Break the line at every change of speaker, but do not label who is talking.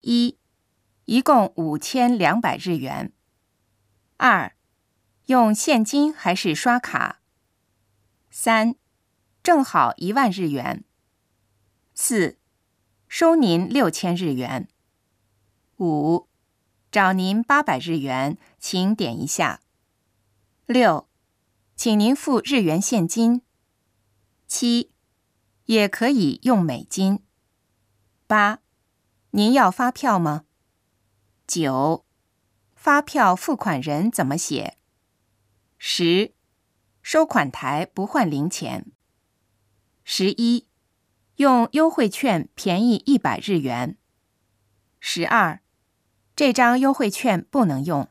一，一共五千两百日元。二，用现金还是刷卡？三，正好一万日元。四，收您六千日元。五，找您八百日元，请点一下。六，请您付日元现金。七，也可以用美金。八，您要发票吗？九，发票付款人怎么写？十，收款台不换零钱。十一，用优惠券便宜一百日元。十二，这张优惠券不能用。